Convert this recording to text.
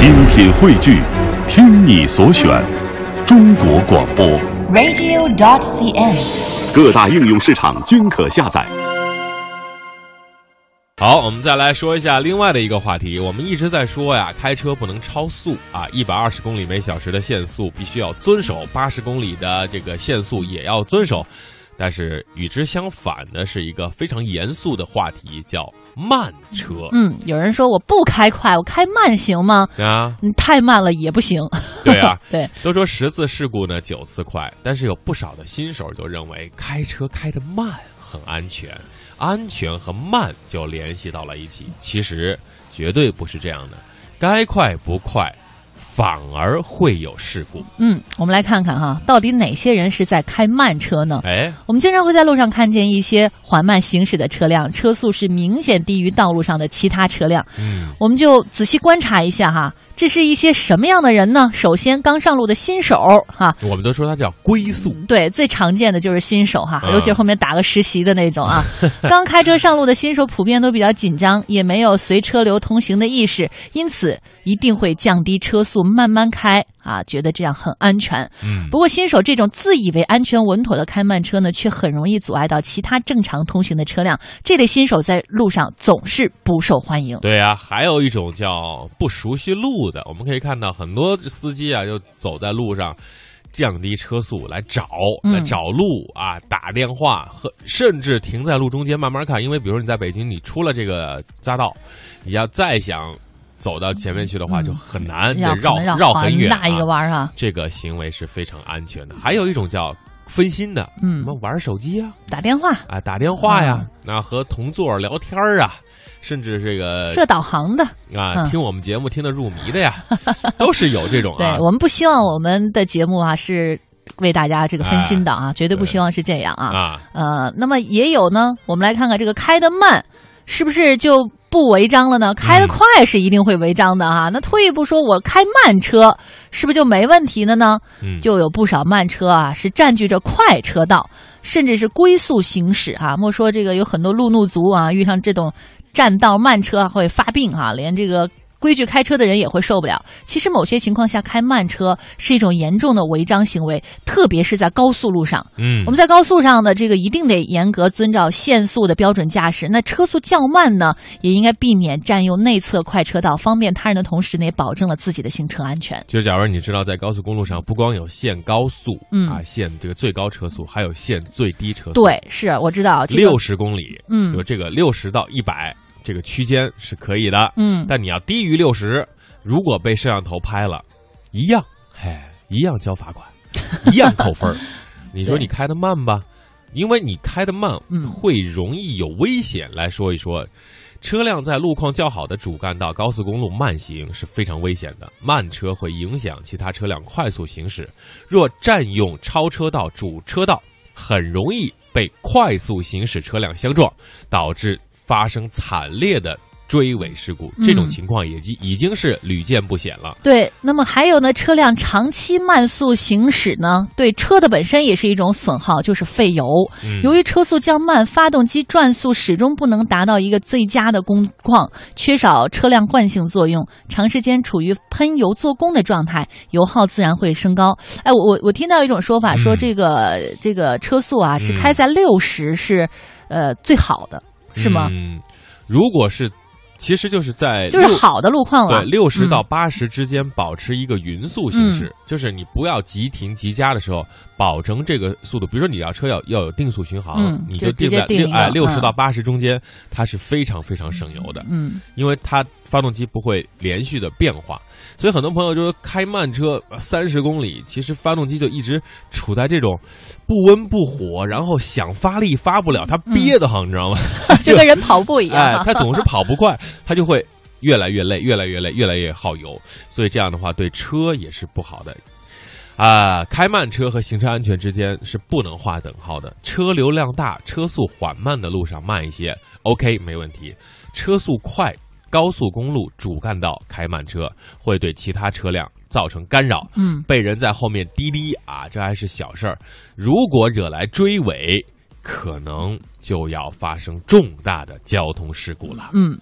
精品汇聚，听你所选，中国广播。radio.dot.cn，。各大应用市场均可下载。好，我们再来说一下另外的一个话题。我们一直在说呀，开车不能超速啊，一百二十公里每小时的限速必须要遵守，八十公里的这个限速也要遵守。但是与之相反的是一个非常严肃的话题，叫慢车。嗯，有人说我不开快，我开慢行吗？啊，你太慢了也不行。对啊，对，都说十次事故呢九次快，但是有不少的新手就认为开车开得慢很安全，安全和慢就联系到了一起。其实绝对不是这样的，该快不快，反而会有事故。嗯，我们来看看哈，到底哪些人是在开慢车呢？哎，我们经常会在路上看见一些缓慢行驶的车辆，车速是明显低于道路上的其他车辆。嗯，我们就仔细观察一下哈，这是一些什么样的人呢？首先，刚上路的新手哈，我们都说他叫龟速。对，最常见的就是新手哈，嗯尤其是后面打个实习的那种啊。刚开车上路的新手普遍都比较紧张，也没有随车流通行的意识，因此一定会降低车速，慢慢开啊，觉得这样很安全。嗯，不过，新手这种自以为安全稳妥的开慢车呢，却很容易阻碍到其他正常通行的车辆。这类新手在路上总是不受欢迎。对啊，还有一种叫不熟悉路的，我们可以看到很多司机啊，就走在路上。降低车速来找嗯来找路啊，打电话和甚至停在路中间慢慢看，因为比如说你在北京，你出了这个匝道，你要再想走到前面去的话，嗯就很难，得绕绕很远、大一个啊。弯儿哈，这个行为是非常安全的。还有一种叫分心的，嗯什么玩手机啊，打电话、啊打电话呀嗯，那、和同座聊天儿啊，甚至这个设导航的。啊，嗯听我们节目听得入迷的呀，都是有这种对啊。我们不希望我们的节目啊是为大家这个分心的啊，绝对不希望是这样啊。啊，呃，那么也有呢，我们来看看这个开的慢，是不是就不违章了呢？开得快是一定会违章的哈、那退一步说，我开慢车是不是就没问题了呢？嗯，就有不少慢车啊是占据着快车道，甚至是龟速行驶啊。莫说这个有很多路怒族啊，遇上这种占道慢车啊会发病啊，连这个。规矩开车的人也会受不了。其实某些情况下，开慢车是一种严重的违章行为，特别是在高速路上。嗯我们在高速上呢，这个一定得严格遵照限速的标准驾驶。那车速较慢呢，也应该避免占用内侧快车道，方便他人的同时呢，也保证了自己的行车安全。就假如你知道，在高速公路上不光有限高速，嗯啊，限这个最高车速，还有限最低车速，，对，是我知道这个六十公里，嗯有这个六十到一百这个区间是可以的，嗯，但你要低于六十，如果被摄像头拍了，一样，嘿，一样交罚款，一样扣分儿。你说你开的慢吧，因为你开的慢，嗯会容易有危险。来说一说，车辆在路况较好的主干道、高速公路慢行是非常危险的，慢车会影响其他车辆快速行驶。若占用超车道、主车道，很容易被快速行驶车辆相撞，导致发生惨烈的追尾事故。这种嗯情况也已已经是屡见不鲜了。对，那么还有呢，车辆长期慢速行驶呢，对车的本身也是一种损耗，就是费油。嗯由于车速较慢，发动机转速始终不能达到一个最佳的工况，缺少车辆惯性作用，长时间处于喷油做功的状态，油耗自然会升高。哎，我我我听到一种说法，说嗯这个、这个车速啊是嗯开在六十是，呃最好的，是吗？嗯，如果是，其实就是在就是好的路况了。对，六十嗯到八十之间保持一个匀速行驶，就是你不要急停急加的时候，保证这个速度。比如说你要车要要有定速巡航，嗯你就定在六哎六十嗯到八十中间，它是非常非常省油的，嗯，因为它发动机不会连续的变化。所以很多朋友就说开慢车三十公里，其实发动机就一直处在这种不温不火，然后想发力发不了，它憋得慌，你知道吗？就跟人跑步一样哎哈。，他总是跑不快，他就会越来越累，越来越累，越来越耗油，所以这样的话对车也是不好的。啊，开慢车和行车安全之间是不能划等号的。车流量大、车速缓慢的路上慢一些，OK 没问题。车速快，高速公路主干道开慢车会对其他车辆造成干扰，嗯，被人在后面滴滴啊，这还是小事儿。如果惹来追尾，可能就要发生重大的交通事故了。嗯，